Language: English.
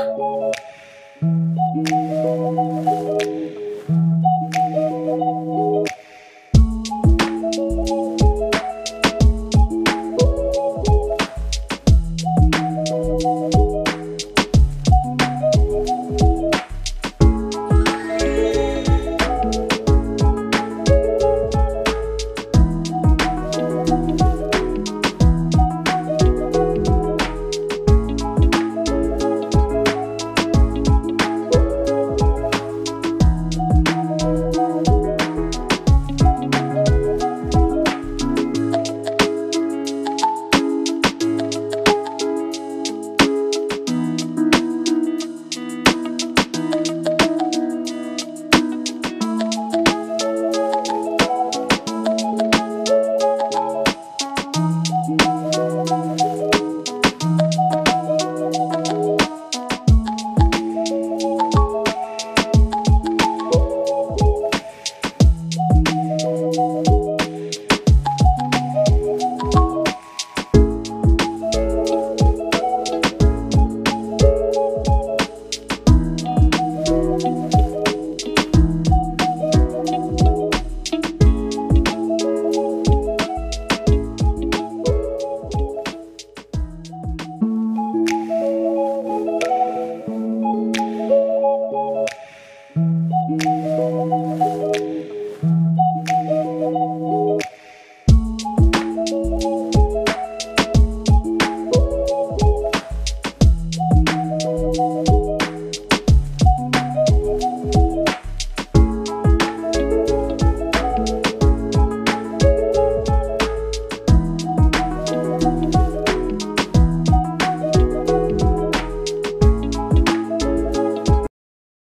Oh.